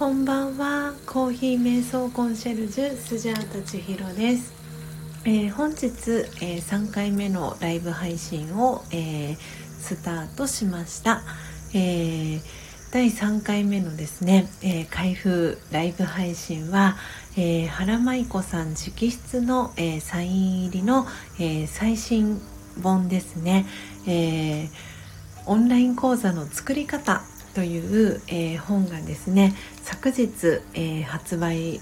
こんばんは。コーヒー瞑想コンシェルジュスジャータ千尋です、えー、本日、えー、3回目のライブ配信を、えー、スタートしました、えー、第3回目のですね、え開封ライブ配信は、え原舞子さん直筆の、えサイン入りの、え最新本ですね、えオンライン講座の作り方という、えー、本がですね昨日、えー、発売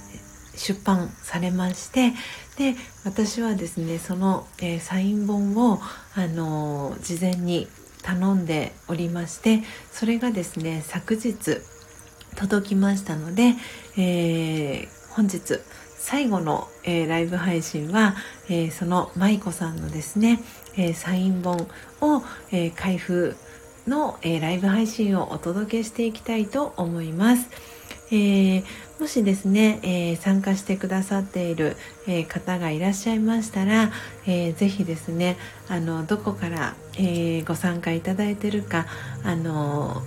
出版されましてで私はですねその、えー、サイン本を、あの事前に頼んでおりましてそれがですね昨日届きましたので、え本日最後の、えライブ配信は、えその舞子さんのですね、えサイン本を、え開封の、えー、ライブ配信をお届けしていきたいと思います。えー、もしですね、えー、参加してくださっている、え方がいらっしゃいましたら、えー、ぜひですねあのどこから、えご参加いただいているかあの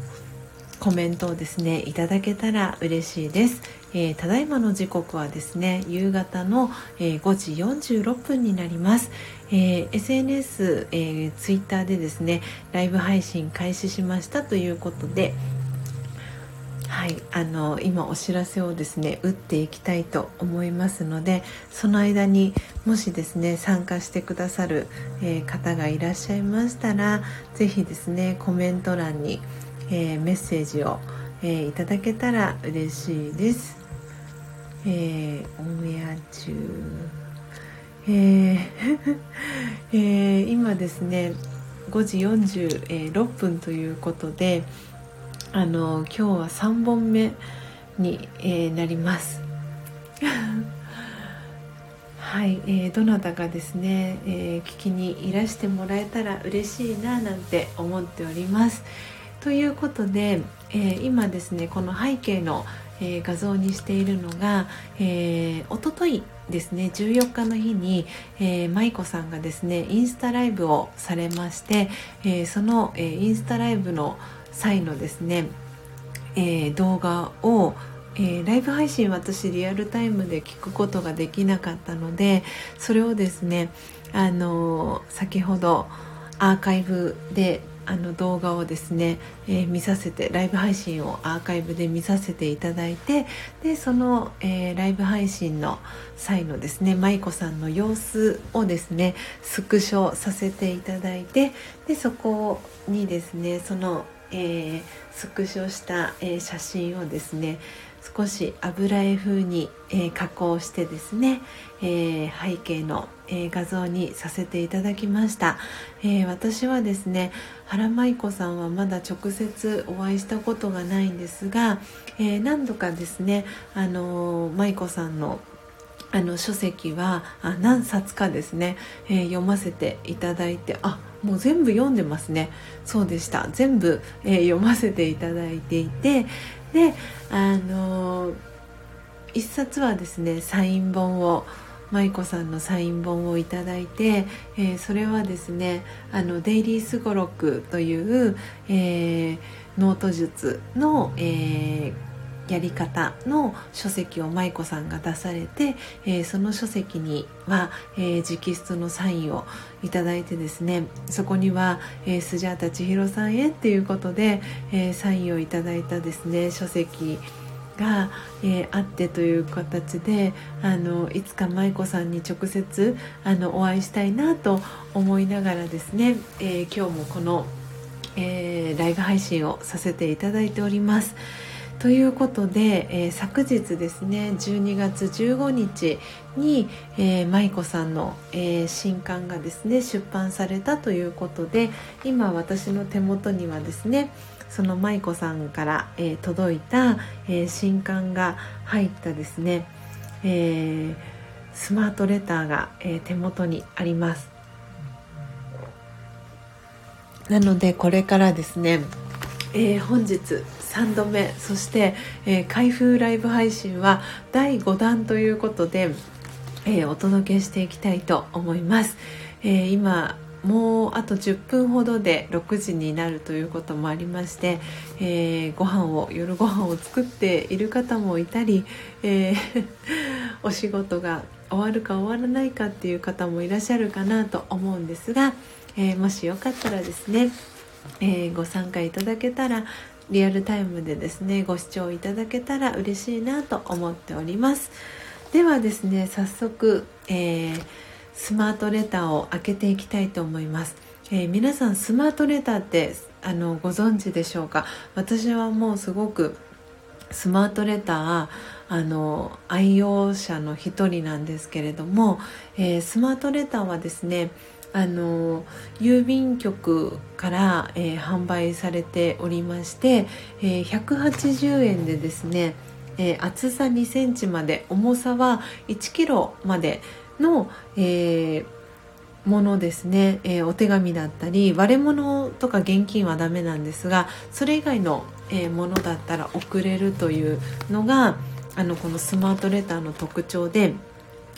コメントをですねいただけたら嬉しいです、えー、ただいまの時刻はですね夕方の、えー、5時46分になります、えー、SNS、えー、ツイッターでですねライブ配信開始しましたということではい、あの今お知らせをですね打っていきたいと思いますのでその間にもしですね参加してくださる、えー、方がいらっしゃいましたら是非ですねコメント欄に「えー、メッセージを、えー、いただけたら嬉しいです。えー、オンエア中、えー えー、今ですね5時46分ということであの今日は3本目に、えー、なります。はい、えー、どなたかですね、えー、聞きにいらしてもらえたら嬉しいななんて思っております。ということで、えー、今ですねこの背景の、えー、画像にしているのが、えー、おとといですね14日の日に、えー、舞子さんがですねインスタライブをされまして、えー、その、えー、インスタライブの際のですね、えー、動画をえー、ライブ配信私リアルタイムで聞くことができなかったのでそれをですねあのー、先ほどアーカイブであの動画をですね、えー、見させてライブ配信をアーカイブで見させていただいてでその、えー、ライブ配信の際のですね舞子さんの様子をですねスクショさせていただいてでそこにですねその、えー、スクショした、え写真をですね少し油絵風に、えー、加工してですね、えー、背景の、えー、画像にさせていただきました、え私はですね原舞子さんはまだ直接お会いしたことがないんですが、え何度かですねあの舞子さんのあの書籍はあ何冊かですね、え読ませていただいてあもう全部読んでますね。そうでした。全部、えー、読ませていただいていてであの一冊はですねサイン本を麻衣子さんのサイン本をいただいて、えー、それはですねあのデイリースゴロクという、えー、ノート術の、えーやり方の書籍を麻衣子さんが出されて、えー、その書籍には、えー、直筆のサインをいただいてですねそこには、えー、スジャータ千尋さんへっていうことで、えサインをいただいたですね書籍が、えー、あってという形であのいつか舞子さんに直接あのお会いしたいなと思いながらですね、え今日もこの、えライブ配信をさせていただいております。ということで、えー、昨日ですね12月15日に、えー、舞子さんの、えー、新刊がですね出版されたということで今私の手元にはですねその舞子さんから、えー、届いた、えー、新刊が入ったですね、えー、スマートレターが、えー、手元にあります。なのでこれからですね、えー、本日3度目そして、えー、開封ライブ配信は第5弾ということで、えー、お届けしていきたいと思います、えー、今もうあと10分ほどで6時になるということもありまして、えー、ご飯を夜ご飯を作っている方もいたり、えー、お仕事が終わるか終わらないかっていう方もいらっしゃるかなと思うんですが、えー、もしよかったらですね、え、ご参加いただけたらリアルタイムでですねご視聴いただけたら嬉しいなと思っております。ではですね早速、えー、スマートレターを開けていきたいと思います、えー、皆さんスマートレターってあのご存知でしょうか？私はもうすごくスマートレターあの愛用者の一人なんですけれども、えー、スマートレターはですねあの郵便局から、えー、販売されておりまして、えー、180円でですね、えー、厚さ2センチまで重さは1キロまでの、えものですね、えお手紙だったり割れ物とか現金はダメなんですがそれ以外の、えものだったら送れるというのがあのこのスマートレターの特徴で。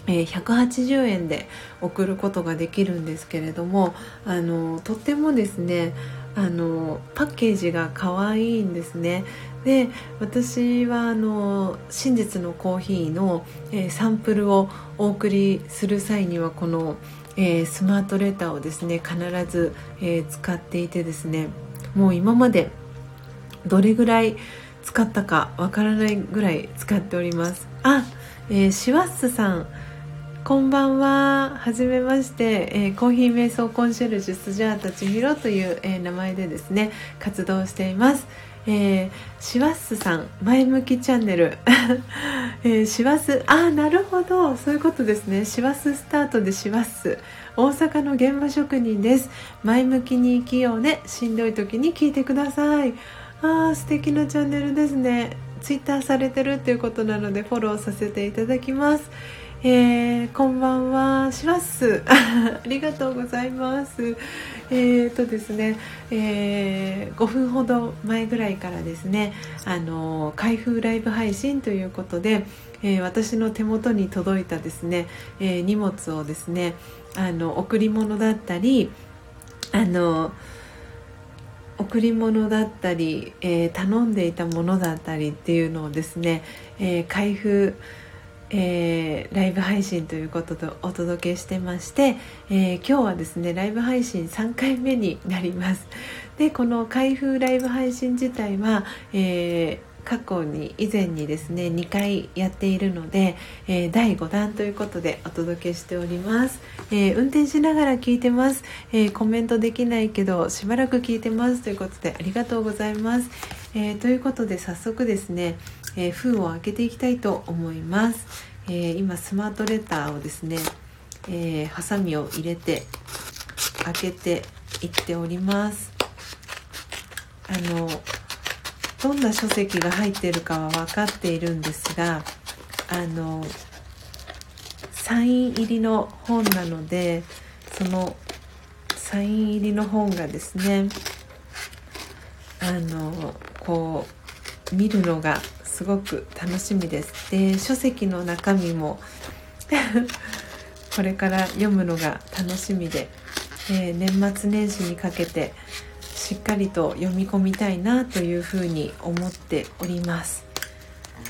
えー、180円で送ることができるんですけれどもあのとってもですねあのパッケージが可愛いんですね。で私はあの真実のコーヒーの、えー、サンプルをお送りする際にはこの、えー、スマートレターをですね必ず、え、使っていてですねもう今までどれぐらい使ったかわからないぐらい使っております。あ、えー、シワッスさん。こんばんは。はじめまして、えー、コーヒー瞑想コンシェルジュスジャータ千尋という、えー、名前でですね、活動しています。えー、シワスさん、前向きチャンネル。えー、シワス、あ、なるほど。そういうことですね。シワススタートでシワス。大阪の現場職人です。前向きに生きようね。しんどい時に聞いてください。あー、素敵なチャンネルですね。ツイッターされてるっていうことなのでフォローさせていただきます。えー、こんばんはします。ありがとうございます。えーとですね、えー、5分ほど前ぐらいからですねあの開封ライブ配信ということで、えー、私の手元に届いたですね、えー、荷物をですねあの贈り物だったりあの贈り物だったり、えー、頼んでいたものだったりっていうのをですね、えー、開封えー、ライブ配信ということでお届けしてまして、えー、今日はですねライブ配信3回目になります。でこの開封ライブ配信自体は、えー、過去に以前にですね2回やっているので、えー、第5弾ということでお届けしております、えー、運転しながら聞いてます、えコメントできないけどしばらく聞いてますということでありがとうございます、えということで早速ですねえー、封を開けていきたいと思います、えー、今スマートレターをですね、えー、ハサミを入れて開けていっております。あのどんな書籍が入っているかは分かっているんですがあのサイン入りの本なのでそのサイン入りの本がですねあのこう見るのがすごく楽しみです。で書籍の中身も これから読むのが楽しみで、えー、年末年始にかけてしっかりと読み込みたいなというふうに思っております。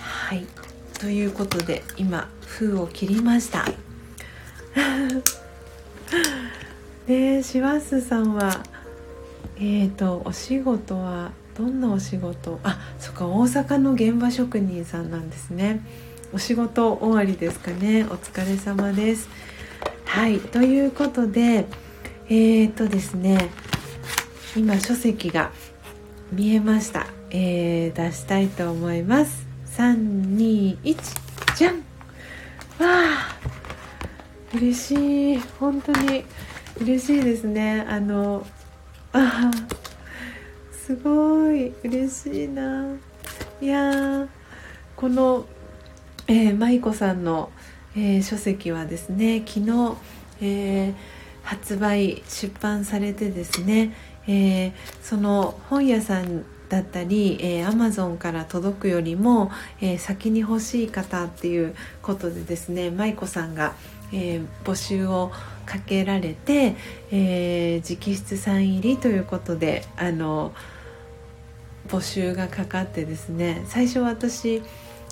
はい。ということで今封を切りました。でシワスさんはえっ、ー、とお仕事はどんなお仕事？あそっか大阪の現場職人さんなんですね。お仕事終わりですかね。お疲れ様です。はいということでえー、っとですね今書籍が見えました、えー、出したいと思います。321じゃんわあ嬉しい。本当に嬉しいですね。あのあすごい嬉しいな。いやこの、えー、舞子さんの、えー、書籍はですね昨日、えー、発売出版されてですね、えー、その本屋さんだったり、えー、Amazon から届くよりも、えー、先に欲しい方っていうことでですね舞子さんが、えー、募集をかけられて、えー、直筆サイン入りということであの募集がかかってですね最初私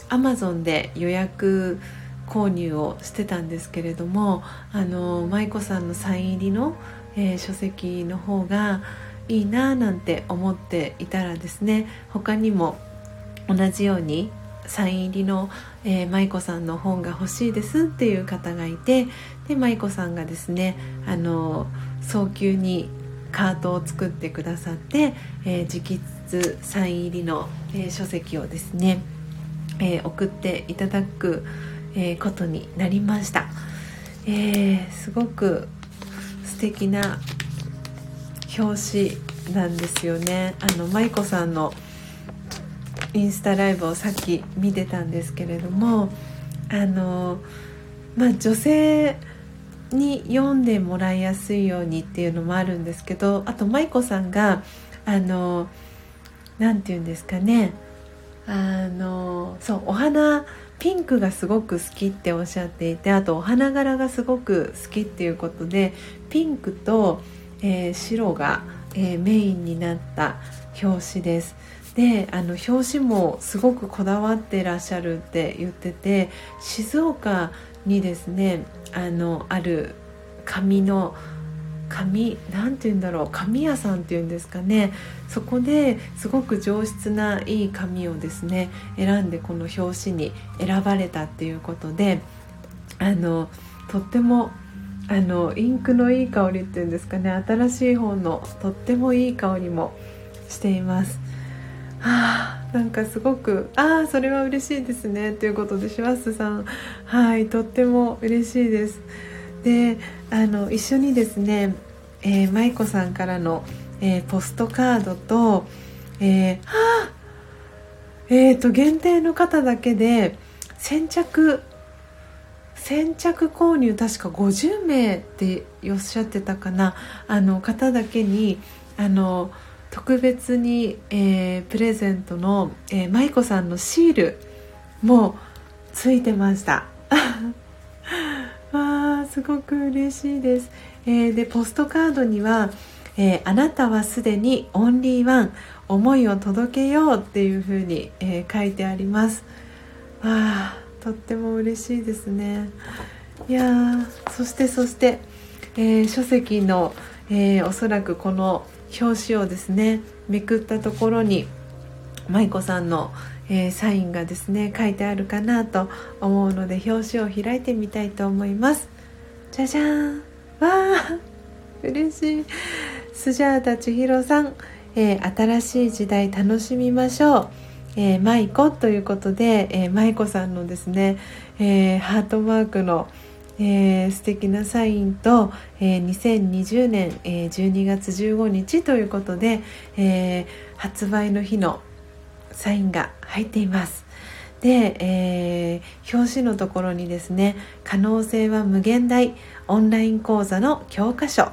アマゾンで予約購入をしてたんですけれどもあの舞子さんのサイン入りの、えー、書籍の方がいいななんて思っていたらですね他にも同じようにサイン入りの、えー、舞子さんの本が欲しいですっていう方がいてで舞子さんがですねあの早急にカートを作ってくださって、えー、直筆サイン入りの、えー、書籍をですね、えー、送っていただく、えことになりました、えすごく素敵な表紙なんですよね。あの舞子さんのインスタライブをさっき見てたんですけれどもあのまあ女性に読んでもらいやすいようにっていうのもあるんですけどあと舞子さんがあの何て言うんですかねあのそうお花ピンクがすごく好きっておっしゃっていてあとお花柄がすごく好きっていうことでピンクと、えー、白が、えー、メインになった表紙です。であの表紙もすごくこだわってらっしゃるって言ってて静岡にですねあのある紙の紙なんて言うんだろう紙屋さんっていうんですかね。そこですごく上質ないい紙をですね選んでこの表紙に選ばれたっていうことであのとってもあのインクのいい香りっていうんですかね新しい本のとってもいい香りもしています。はあなんかすごく「ああそれは嬉しいですね」ということでシュワスさん。はいとっても嬉しいです。であの一緒にですね、えー、舞子さんからの、えー、ポストカードとえー、はあえーと限定の方だけで先着先着購入確か50名っておっしゃってたかなあの方だけにあの特別に、えー、プレゼントの、えー、舞子さんのシールもついてました。わすごく嬉しいです、えー、でポストカードには、えー、あなたはすでにオンリーワン思いを届けようっていうふうに、えー、書いてあります。わあとっても嬉しいですね。いやそしてそして、え書籍の、えおそらくこの表紙をですねめくったところに舞子さんの、えー、サインがですね書いてあるかなと思うので表紙を開いてみたいと思います。じゃじゃーん。わあ嬉しい。スジャータ千尋さん、えー、新しい時代楽しみましょう。えー、舞子ということで、えー、舞子さんのですね、えー、ハートマークの、えー、素敵なサインと、えー、2020年、えー、12月15日ということで、えー、発売の日のサインが入っています。で、えー、表紙のところにですね「可能性は無限大オンライン講座の教科書」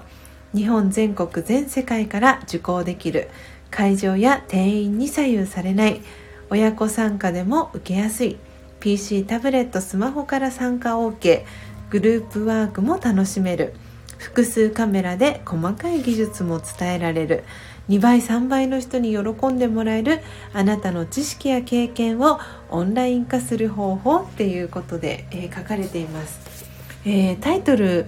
日本全国全世界から受講できる会場や定員に左右されない親子参加でも受けやすい PC タブレットスマホから参加 OK グループワークも楽しめる複数カメラで細かい技術も伝えられる2倍3倍の人に喜んでもらえるあなたの知識や経験をオンライン化する方法っていうことで、えー、書かれています、えー、タイトル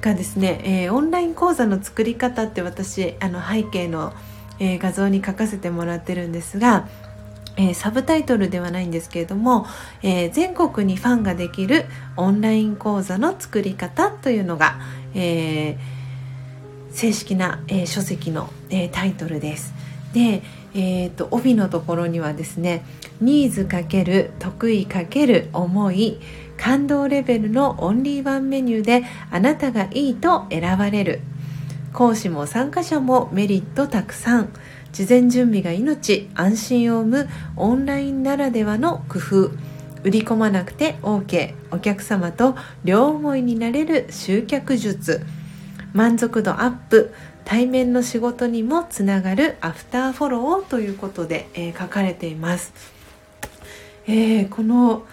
がですね、えー、オンライン講座の作り方って私あの背景の、え画像に書かせてもらってるんですがえー、サブタイトルではないんですけれども、えー、全国にファンができるオンライン講座の作り方というのが、えー、正式な、え書籍の、えタイトルです。で、えーと、帯のところにはですねニーズ×得意×思い感動レベルのオンリーワンメニューであなたがいいと選ばれる。講師も参加者もメリットたくさん。事前準備が命安心を生むオンラインならではの工夫売り込まなくて OK お客様と両思いになれる集客術。満足度アップ対面の仕事にもつながるアフターフォローということで、えー、書かれています、えー、この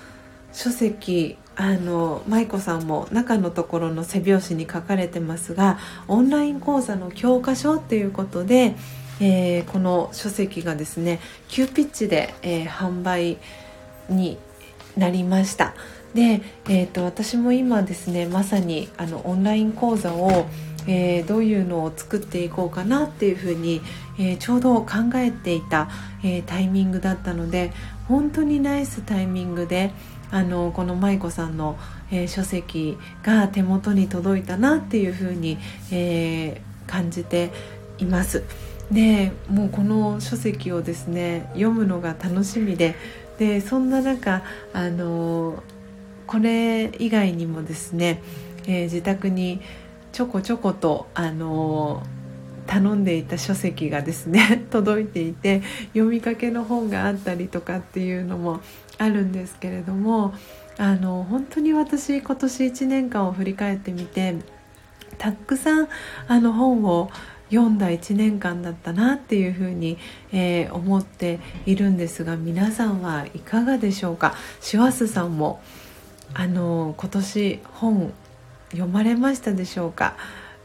書籍あの舞子さんも中のところの背表紙に書かれてますがオンライン講座の教科書っていうことで、えー、この書籍がですね急ピッチで、え、販売になりました。で、えーと、私も今ですねまさにあのオンライン講座を、えー、どういうのを作っていこうかなっていうふうに、えー、ちょうど考えていた、えー、タイミングだったので本当にナイスタイミングであのこの舞子さんの、えー、書籍が手元に届いたなっていうふうに、えー、感じています。でもうこの書籍をですね読むのが楽しみででそんな中あのこれ以外にもですね、えー、自宅にちょこちょことあの頼んでいた書籍がですね 届いていて読みかけの本があったりとかっていうのもあるんですけれどもあの本当に私今年1年間を振り返ってみてたくさんあの本を読んだ1年間だったなっていうふうに、えー、思っているんですが皆さんはいかがでしょうか？シュワスさんもあの今年本読まれましたでしょうか？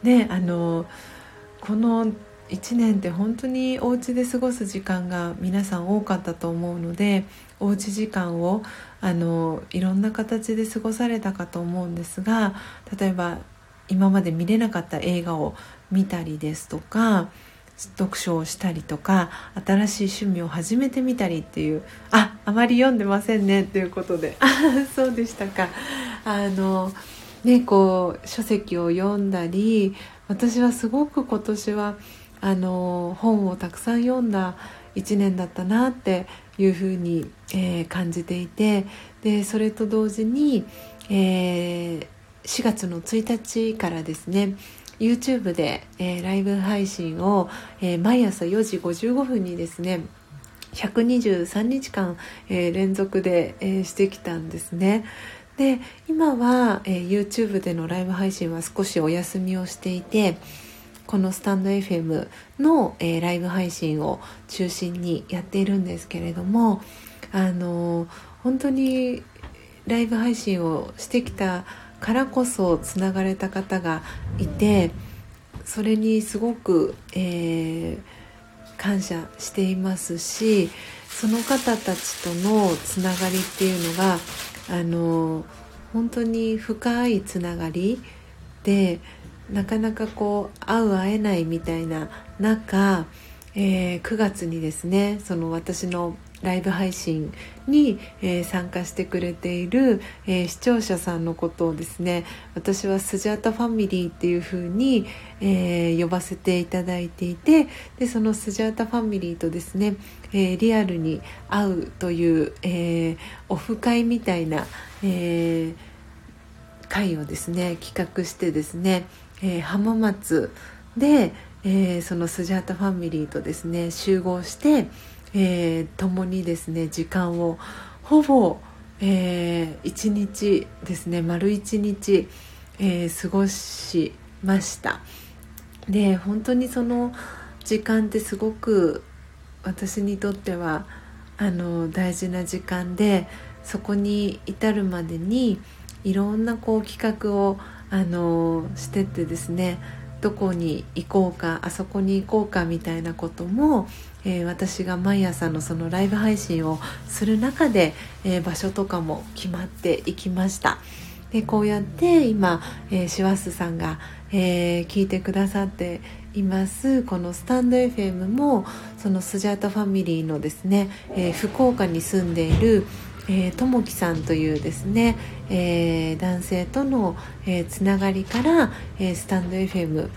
ねあのこの1年って本当にお家で過ごす時間が皆さん多かったと思うのでおうち時間をあのいろんな形で過ごされたかと思うんですが例えば今まで見れなかった映画を見たりですとか読書をしたりとか新しい趣味を始めてみたりっていうああまり読んでませんねっていうことで。そうでしたか。あのねこう書籍を読んだり私はすごく今年はあの本をたくさん読んだ1年だったなっていうふうに、えー、感じていてでそれと同時に、えー、4月の1日からですね YouTube で、えー、ライブ配信を、えー、毎朝4時55分にですね123日間、えー、連続で、えー、してきたんですね。で今は、えー、YouTube でのライブ配信は少しお休みをしていてこのスタンド FM の、えー、ライブ配信を中心にやっているんですけれどもあの本当にライブ配信をしてきたからこそつながれた方がいてそれにすごく、えー、感謝していますしその方たちとのつながりっていうのがあの本当に深いつながりでなかなかこう会う会えないみたいな中、えー、9月にですねその私のライブ配信に、えー、参加してくれている、えー、視聴者さんのことをですね私はスジャータファミリーっていう風に、えー、呼ばせていただいていてでそのスジャータファミリーとですね、えリアルに会うという、えオフ会みたいな、え会をですね企画してですね、え浜松で、えそのスジャータファミリーとですね集合してえー、共にですね時間をほぼ、えー、日ですね丸1日、えー、過ごしました。で本当にその時間ってすごく私にとってはあの大事な時間でそこに至るまでにいろんなこう企画をあのしてってですねどこに行こうかあそこに行こうかみたいなことも、えー、私が毎朝のそのライブ配信をする中で、えー、場所とかも決まっていきました。でこうやって今、えー、シワスさんが、えー、聞いてくださっています。このスタンド FM もそのスジャータファミリーのですね、えー、福岡に住んでいるえー、ともきさんというですね、えー、男性との、えー、つながりから、えー、スタンド FM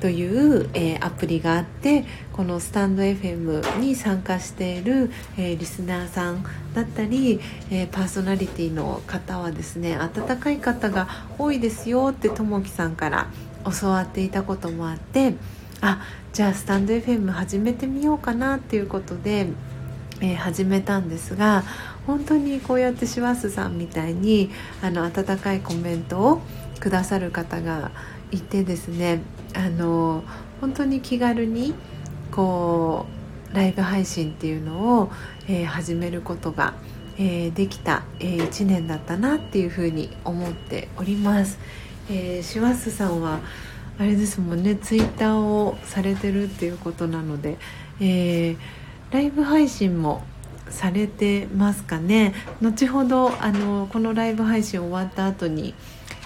という、えー、アプリがあってこのスタンド FM に参加している、えー、リスナーさんだったり、えー、パーソナリティの方はですね温かい方が多いですよってともきさんから教わっていたこともあってあじゃあスタンド FM 始めてみようかなっていうことで、え始めたんですが本当にこうやってシワスさんみたいにあの温かいコメントをくださる方がいてですねあの本当に気軽にこうライブ配信っていうのを、えー、始めることがえー、できた、えー、1年だったなっていうふうに思っております。えー、シワスさんはあれですもんねツイッターをされてるっていうことなので、えー、ライブ配信もされてますかね？後ほどあのこのライブ配信終わった後に、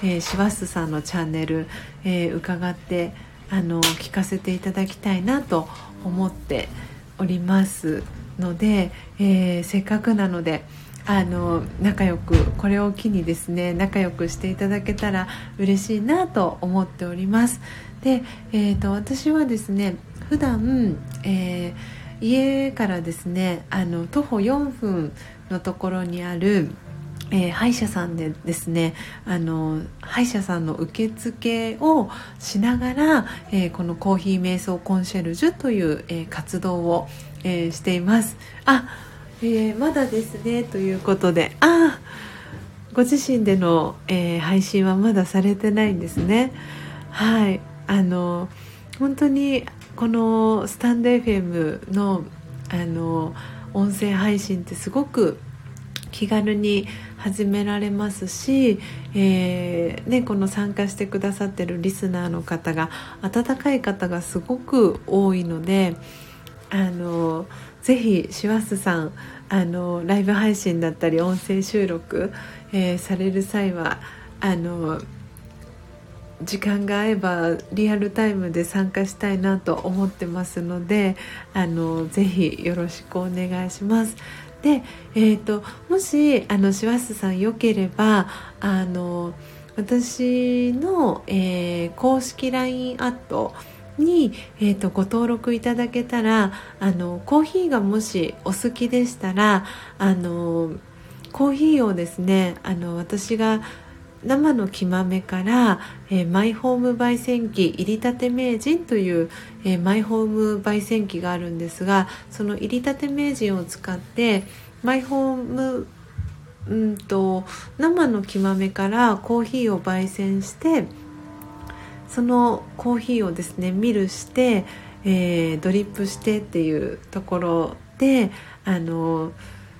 えー、シワスさんのチャンネル、えー、伺ってあの聞かせていただきたいなと思っておりますので、えー、せっかくなのであの仲良くこれを機にですね仲良くしていただけたら嬉しいなと思っております。で、えーと、私はですね普段、えー、家からですねあの徒歩4分のところにあるえー、歯医者さんでですねあの歯医者さんの受付をしながら、えー、このコーヒー瞑想コンシェルジュという、えー、活動を、えしています。あ、えまだですねということであご自身での、え配信はまだされてないんですね。はい。あの本当にこのスタンド FM のあの音声配信ってすごく気軽に始められますし、えー、ね、この参加してくださってるリスナーの方が温かい方がすごく多いのであのぜひシワスさんあのライブ配信だったり音声収録、えー、される際はあの時間が合えばリアルタイムで参加したいなと思ってますのであのぜひよろしくお願いします。で、えーと、もしあのシワスさんよければあの私の、えー、公式 LINE アットに、えーと、ご登録いただけたらあのコーヒーがもしお好きでしたらあのコーヒーをですねあの私が生の木豆から、えー、マイホーム焙煎機入りたて名人という、えー、マイホーム焙煎機があるんですがその入りたて名人を使ってマイホームうんと生の木豆からコーヒーを焙煎してそのコーヒーをですねミルして、えー、ドリップしてっていうところであの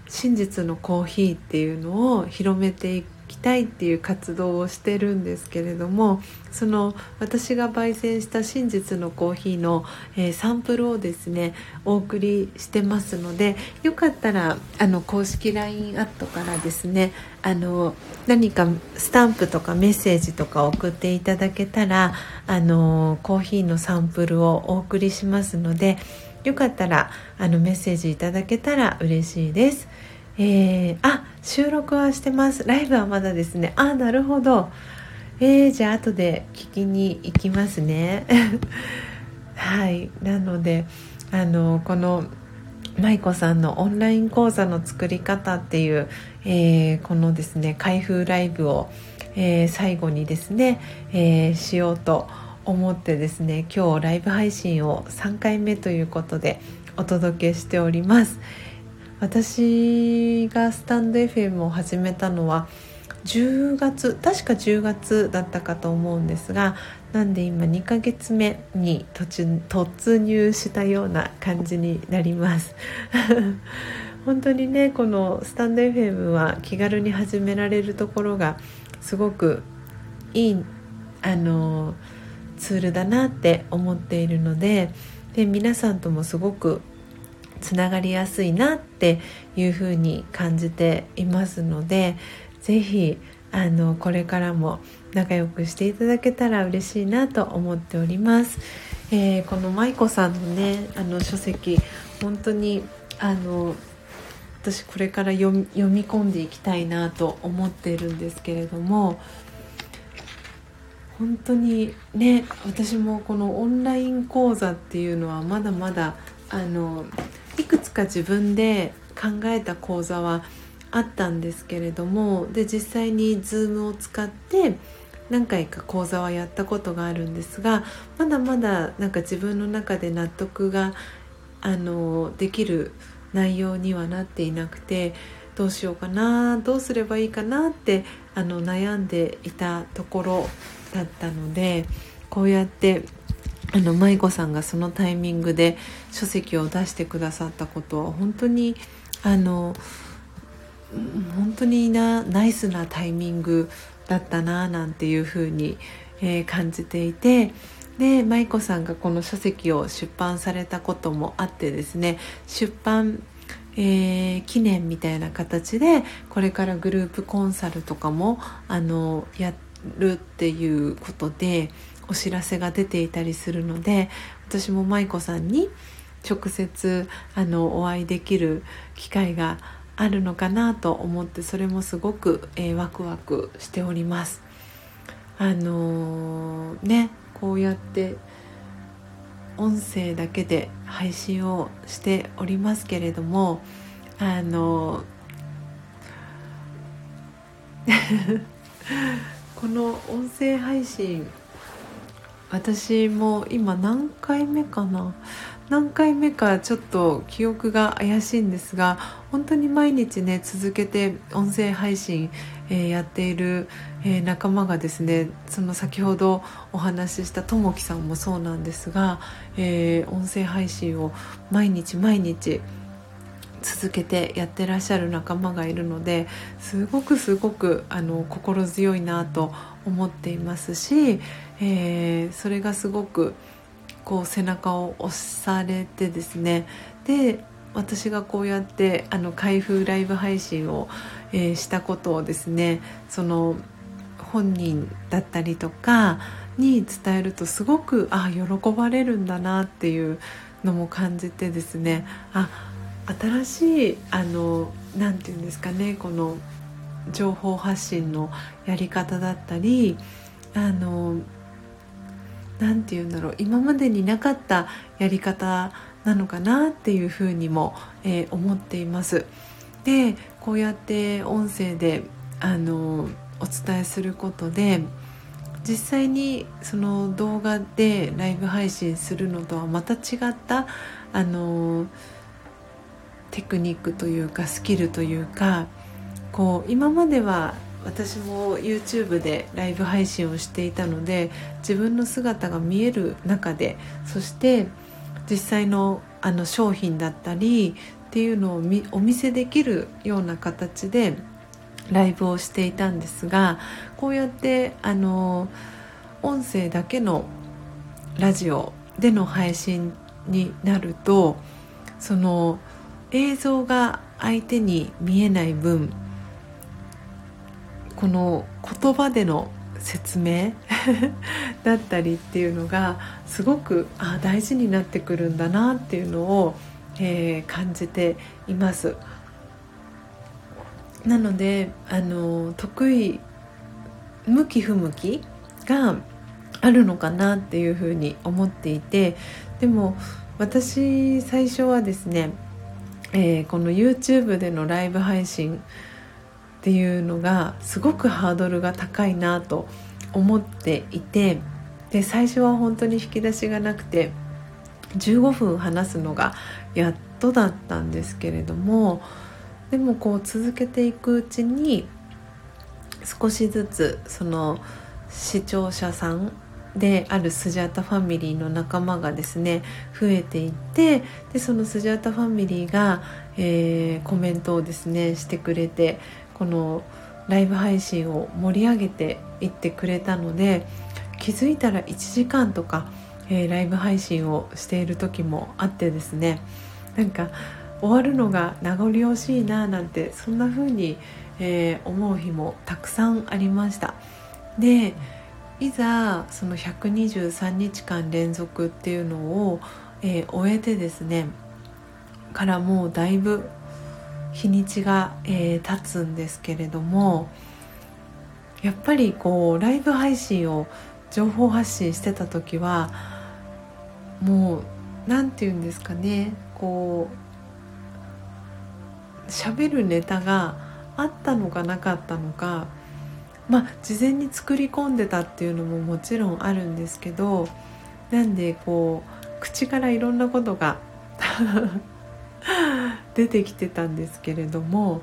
真実のコーヒーっていうのを広めていくたいっていう活動をしてるんですけれどもその私が焙煎した真実のコーヒーの、えー、サンプルをですねお送りしてますのでよかったらあの公式 LINE アットからですねあの何かスタンプとかメッセージとか送っていただけたらあのコーヒーのサンプルをお送りしますのでよかったらあのメッセージいただけたら嬉しいです。えー、あ収録はしてます。ライブはまだですね。あなるほど。えー、じゃあ後で聞きに行きますね。はい。なのであのこの舞子さんのオンライン講座の作り方っていう、えー、このですね開封ライブを、えー、最後にですね、えー、しようと思ってですね今日ライブ配信を3回目ということでお届けしております。私がスタンド FM を始めたのは10月確か10月だったかと思うんですがなんで今2ヶ月目に途中突入したような感じになります。本当にねこのスタンド FM は気軽に始められるところがすごくいいあのツールだなって思っているのでで皆さんともすごくつながりやすいなっていうふうに感じていますので是非あのこれからも仲良くしていただけたら嬉しいなと思っております。えー、この舞子さんのねあの書籍本当にあの私これから読み込んでいきたいなと思っているんですけれども本当にね私もこのオンライン講座っていうのはまだまだあのいくつか自分で考えた講座はあったんですけれどもで実際に Zoom を使って何回か講座はやったことがあるんですがまだまだなんか自分の中で納得があのできる内容にはなっていなくてどうしようかなどうすればいいかなってあの悩んでいたところだったのでこうやってあの舞子さんがそのタイミングで書籍を出してくださったことは本当にあの本当になナイスなタイミングだったななんていうふうに、えー、感じていてで舞子さんがこの書籍を出版されたこともあってですね出版えー、記念みたいな形でこれからグループコンサルとかもあのやるっていうことでお知らせが出ていたりするので私も舞子さんに直接あのお会いできる機会があるのかなと思ってそれもすごく、えー、ワクワクしております。あのー、ねこうやって音声だけで配信をしておりますけれどもあの この音声配信私も今何回目かな？何回目かちょっと記憶が怪しいんですが本当に毎日ね続けて音声配信、えー、やっている、えー、仲間がですねその先ほどお話ししたともきさんもそうなんですが、えー、音声配信を毎日毎日続けてやってらっしゃる仲間がいるのですごくすごくあの心強いなと思っていますし、えー、それがすごくこう背中を押されてですね。で私がこうやってあの開封ライブ配信を、えー、したことをですねその本人だったりとかに伝えるとすごくあ喜ばれるんだなっていうのも感じてですね。あ新しいあのなて言うんですかねこの情報発信のやり方だったりあの何て言うんだろう今までになかったやり方なのかなっていうふうにも、えー、思っています。でこうやって音声であのお伝えすることで実際にその動画でライブ配信するのとはまた違ったあのテクニックというかスキルというかこう今までは私も YouTube でライブ配信をしていたので自分の姿が見える中でそして実際のあの商品だったりっていうのをお見せできるような形でライブをしていたんですがこうやってあの音声だけのラジオでの配信になるとその映像が相手に見えない分この言葉での説明 だったりっていうのがすごくあ大事になってくるんだなっていうのを、えー、感じています。なのであの得意向き不向きがあるのかなっていうふうに思っていてでも私最初はですね、えー、この YouTube でのライブ配信っていうのがすごくハードルが高いなと思っていてで最初は本当に引き出しがなくて15分話すのがやっとだったんですけれどもでもこう続けていくうちに少しずつその視聴者さんであるスジャータファミリーの仲間がですね増えていってでそのスジャータファミリーが、えー、コメントをですねしてくれてこのライブ配信を盛り上げていってくれたので気づいたら1時間とか、えー、ライブ配信をしている時もあってですねなんか終わるのが名残惜しいななんてそんな風に、えー、思う日もたくさんありました。でいざその123日間連続っていうのを、えー、終えてですねからもうだいぶ日にちが、えー、経つんですけれどもやっぱりこうライブ配信を情報発信してた時はもう何て言うんですかねこう喋るネタがあったのかなかったのかまあ事前に作り込んでたっていうのももちろんあるんですけどなんでこう口からいろんなことが 出てきてたんですけれども、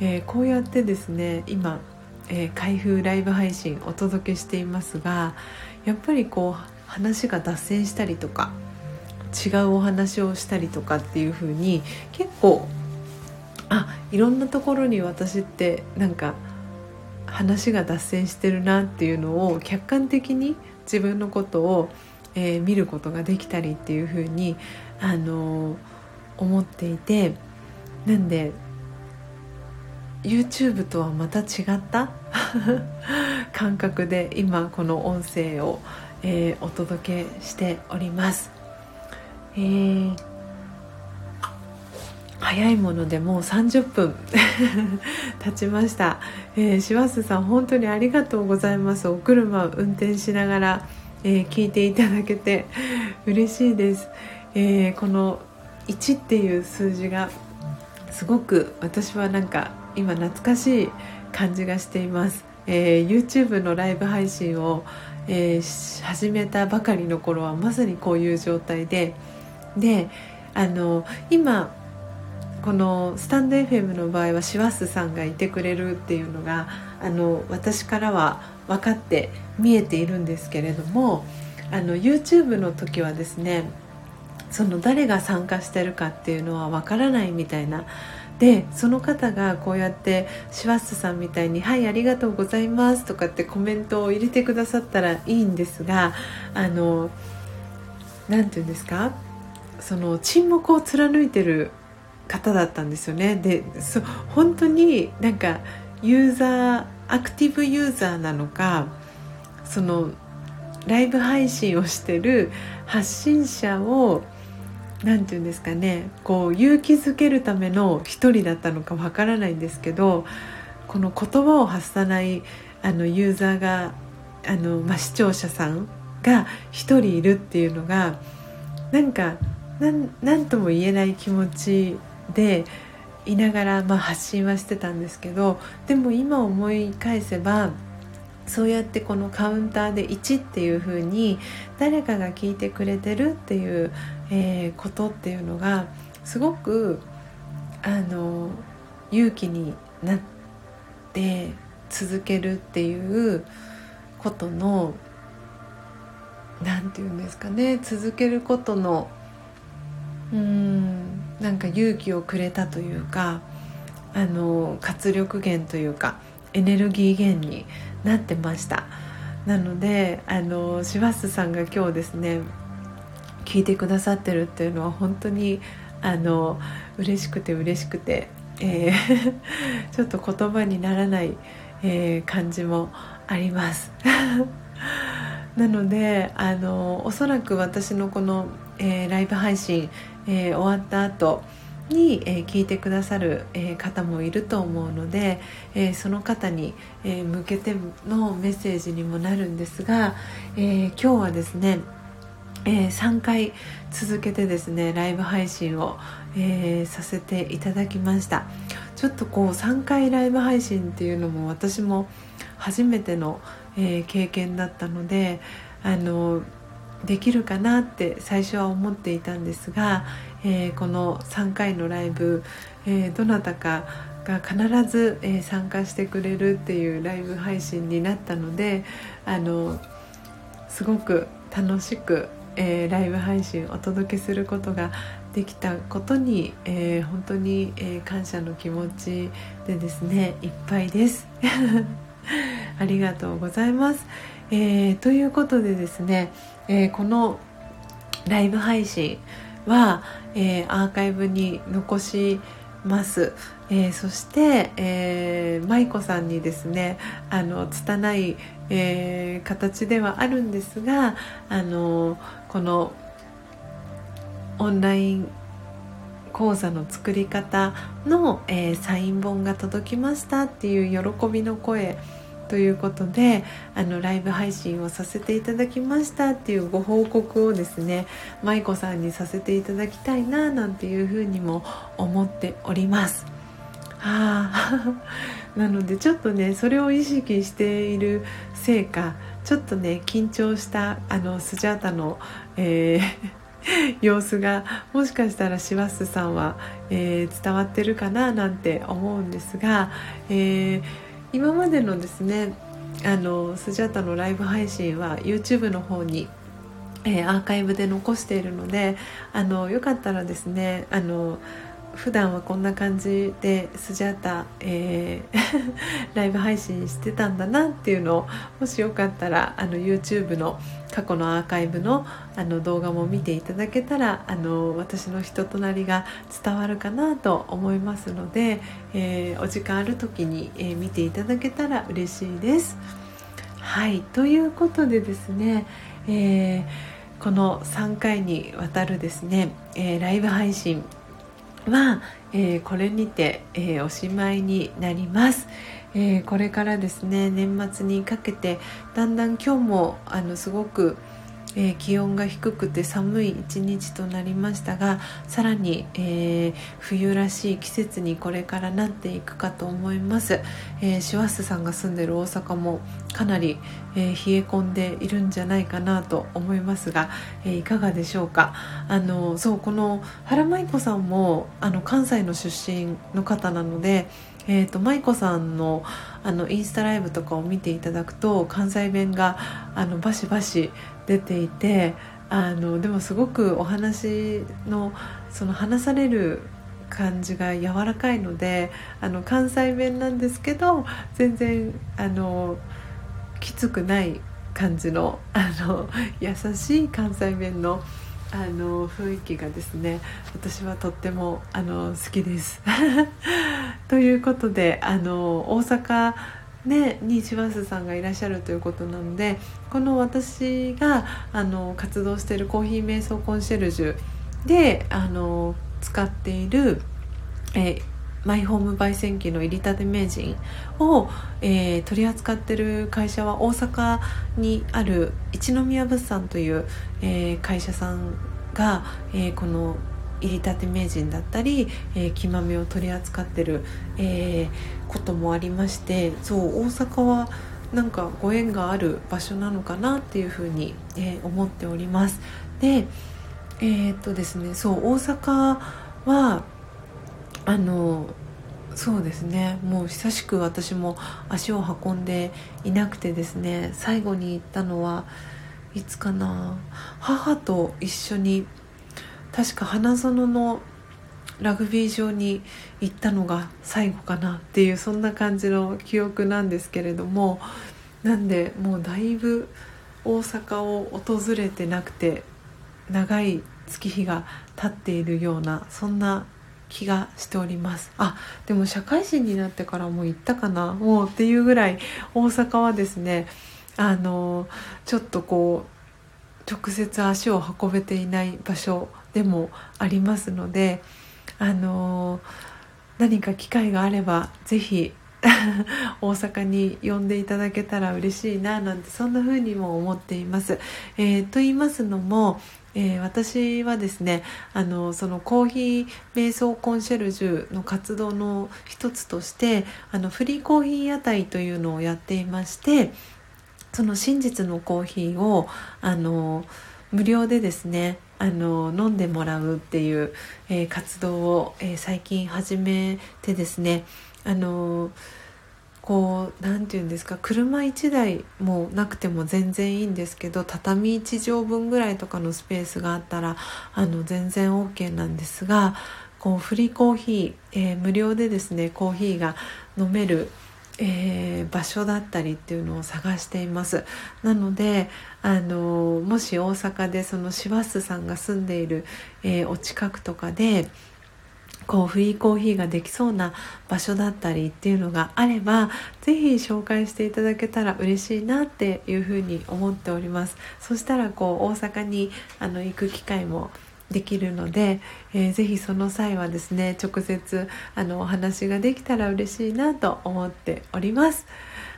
えー、こうやってですね今、えー、開封ライブ配信お届けしていますがやっぱりこう話が脱線したりとか違うお話をしたりとかっていう風に結構あいろんなところに私ってなんか話が脱線してるなっていうのを客観的に自分のことを、えー、見ることができたりっていうふうに、あのー、思っていてなんで YouTube とはまた違った 感覚で今この音声を、えー、お届けしております。えー、早いものでもう30分 経ちました、えー、シワスさん本当にありがとうございます。お車を運転しながら、えー、聞いていただけて嬉しいです、えー、この1っていう数字がすごく私はなんか今懐かしい感じがしています、えー、YouTube のライブ配信を、えー、始めたばかりの頃はまさにこういう状態で。であの今このスタンド FM の場合はシワスさんがいてくれるっていうのがあの私からは分かって見えているんですけれどもあの YouTube の時はですねその誰が参加してるかっていうのは分からないみたいな。でその方がこうやってシワスさんみたいに「はいありがとうございます」とかってコメントを入れてくださったらいいんですがあの何て言うんですか？その沈黙を貫いてる方だったんですよね。でそ本当になんかユーザーアクティブユーザーなのかそのライブ配信をしてる発信者を何て言うんですかねこう勇気づけるための一人だったのかわからないんですけどこの言葉を発さないあのユーザーがあの、まあ、視聴者さんが一人いるっていうのがなんか何とも言えない気持ちでいながら、まあ、発信はしてたんですけどでも今思い返せばそうやってこのカウンターで1っていう風に誰かが聞いてくれてるっていう、えー、ことっていうのがすごくあの勇気になって続けるっていうことの何て言うんですかね続けることのうんなんか勇気をくれたというかあの活力源というかエネルギー源になってました。なのであのシワスさんが今日ですね聞いてくださってるっていうのは本当にあの嬉しくて嬉しくて、えー、ちょっと言葉にならない、えー、感じもあります。なのであのおそらく私のこの、えー、ライブ配信、えー、終わった後に、えー、聞いてくださる、えー、方もいると思うので、えー、その方に、え向けてのメッセージにもなるんですが、え今日はですね、え3回続けてですねライブ配信を、えさせていただきました。ちょっとこう3回ライブ配信っていうのも私も初めての、え経験だったのであのできるかなって最初は思っていたんですが、えー、この3回のライブ、えー、どなたかが必ず、えー、参加してくれるっていうライブ配信になったのであのすごく楽しく、えライブ配信をお届けすることができたことに、え本当に、え感謝の気持ちでですねいっぱいです。ありがとうございます。え、ということでですね、え、このライブ配信は、え、アーカイブに残します、えー、そして、えー、舞子さんにですねあの拙い、えー、形ではあるんですがあのこのオンライン講座の作り方の、えー、サイン本が届きましたっていう喜びの声ということであのライブ配信をさせていただきましたっていうご報告をですね舞子さんにさせていただきたいななんていうふうにも思っております。はあ、なのでちょっとねそれを意識しているせいかちょっとね緊張したあのスジャータの、えー 様子がもしかしたらシワスさんは、えー、伝わってるかななんて思うんですが、えー今までのですねあのスジャータのライブ配信は YouTube の方に、えー、アーカイブで残しているのであのよかったらですねあの普段はこんな感じでスジャータ、えー ライブ配信してたんだなっていうのをもしよかったらあの YouTube の過去のアーカイブのあの動画も見ていただけたらあの私の人となりが伝わるかなと思いますので、えー、お時間ある時に、えー、見ていただけたら嬉しいです。はいということでですね、えー、この3回にわたるですね、えライブ配信は、えー、これにて、えー、おしまいになります、えー、これからですね年末にかけてだんだん今日もあのすごくえー、気温が低くて寒い一日となりましたがさらに、えー、冬らしい季節にこれからなっていくかと思います、えー、シュワスさんが住んでる大阪もかなり、え冷え込んでいるんじゃないかなと思いますが、えいかがでしょうか。あのそうこの原舞子さんもあの関西の出身の方なのでえーと、舞子さんのあのインスタライブとかを見ていただくと関西弁があのバシバシ出ていてあのでもすごくお話のその話される感じが柔らかいのであの関西弁なんですけど全然あのきつくない感じのあの優しい関西弁のあの雰囲気がですね私はとってもあの好きです。ということであの大阪ね、にシワスさんがいらっしゃるということなのでこの私があの活動しているコーヒー瞑想コンシェルジュであの使っている、えマイホーム焙煎機の入りたて名人を、えー、取り扱ってる会社は大阪にある一宮物産という、えー、会社さんが、えー、この入りたて名人だったり、えー、木豆を取り扱ってる、えー、こともありましてそう大阪はなんかご縁がある場所なのかなっていうふうに、えー、思っております。でえー、っとですねそう大阪はあのそうですねもう久しく私も足を運んでいなくてですね最後に行ったのはいつかな母と一緒に確か花園のラグビー場に行ったのが最後かなっていうそんな感じの記憶なんですけれどもなんでもうだいぶ大阪を訪れてなくて長い月日が経っているようなそんな気がしております。あでも社会人になってからもう行ったかなもうっていうぐらい大阪はですねあのちょっとこう直接足を運べていない場所でもありますのであの何か機会があれば是非 大阪に呼んでいただけたら嬉しいななんてそんな風にも思っています。えー、と言いますのもえー、私はですねあのそのコーヒー瞑想コンシェルジュの活動の一つとしてあのフリーコーヒー屋台というのをやっていましてその真実のコーヒーをあの無料でですねあの飲んでもらうっていう、えー、活動を、えー、最近始めてですねあのこう何て言うんですか車1台もなくても全然いいんですけど畳1畳分ぐらいとかのスペースがあったらあの全然 OK なんですがこうフリーコーヒー、えー、無料でですねコーヒーが飲める、えー、場所だったりっていうのを探しています。なのであのもし大阪でそのシワスさんが住んでいる、えー、お近くとかでこうフリーコーヒーができそうな場所だったりっていうのがあれば是非紹介していただけたら嬉しいなっていうふうに思っております。そしたらこう大阪にあの行く機会もできるので、えー、ぜひその際はですね直接あのお話ができたら嬉しいなと思っております。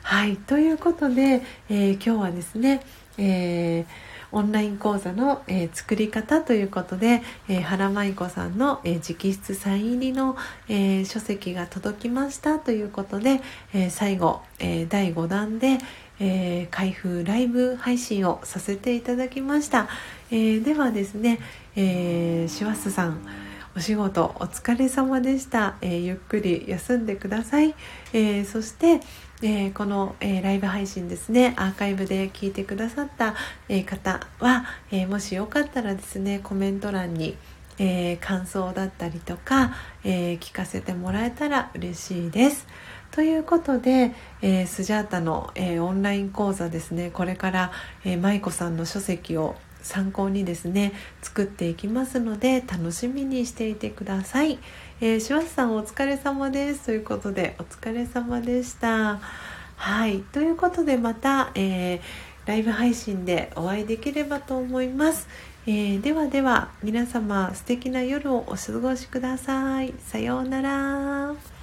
はいということで、えー、今日はですね、えーオンライン講座の、えー、作り方ということで、えー、原舞子さんの、えー、直筆サイン入りの、え書籍が届きましたということで、え最後、え第5弾で、え開封ライブ配信をさせていただきました、えではですね、えー、シワスさんお仕事お疲れ様でした、えゆっくり休んでください、えそして、えー、この、え、ライブ配信ですねアーカイブで聞いてくださった、え、方は、えもしよかったらですねコメント欄に、え、感想だったりとか、え、聞かせてもらえたら嬉しいです。ということで、えー、スジャータの、えオンライン講座ですねこれから、え舞子さんの書籍を参考にですね作っていきますので楽しみにしていてください。えー、シュワスさんお疲れ様ですということでお疲れ様でした。はいということでまた、えー、ライブ配信でお会いできればと思います。えー、ではでは皆様素敵な夜をお過ごしください。さようなら。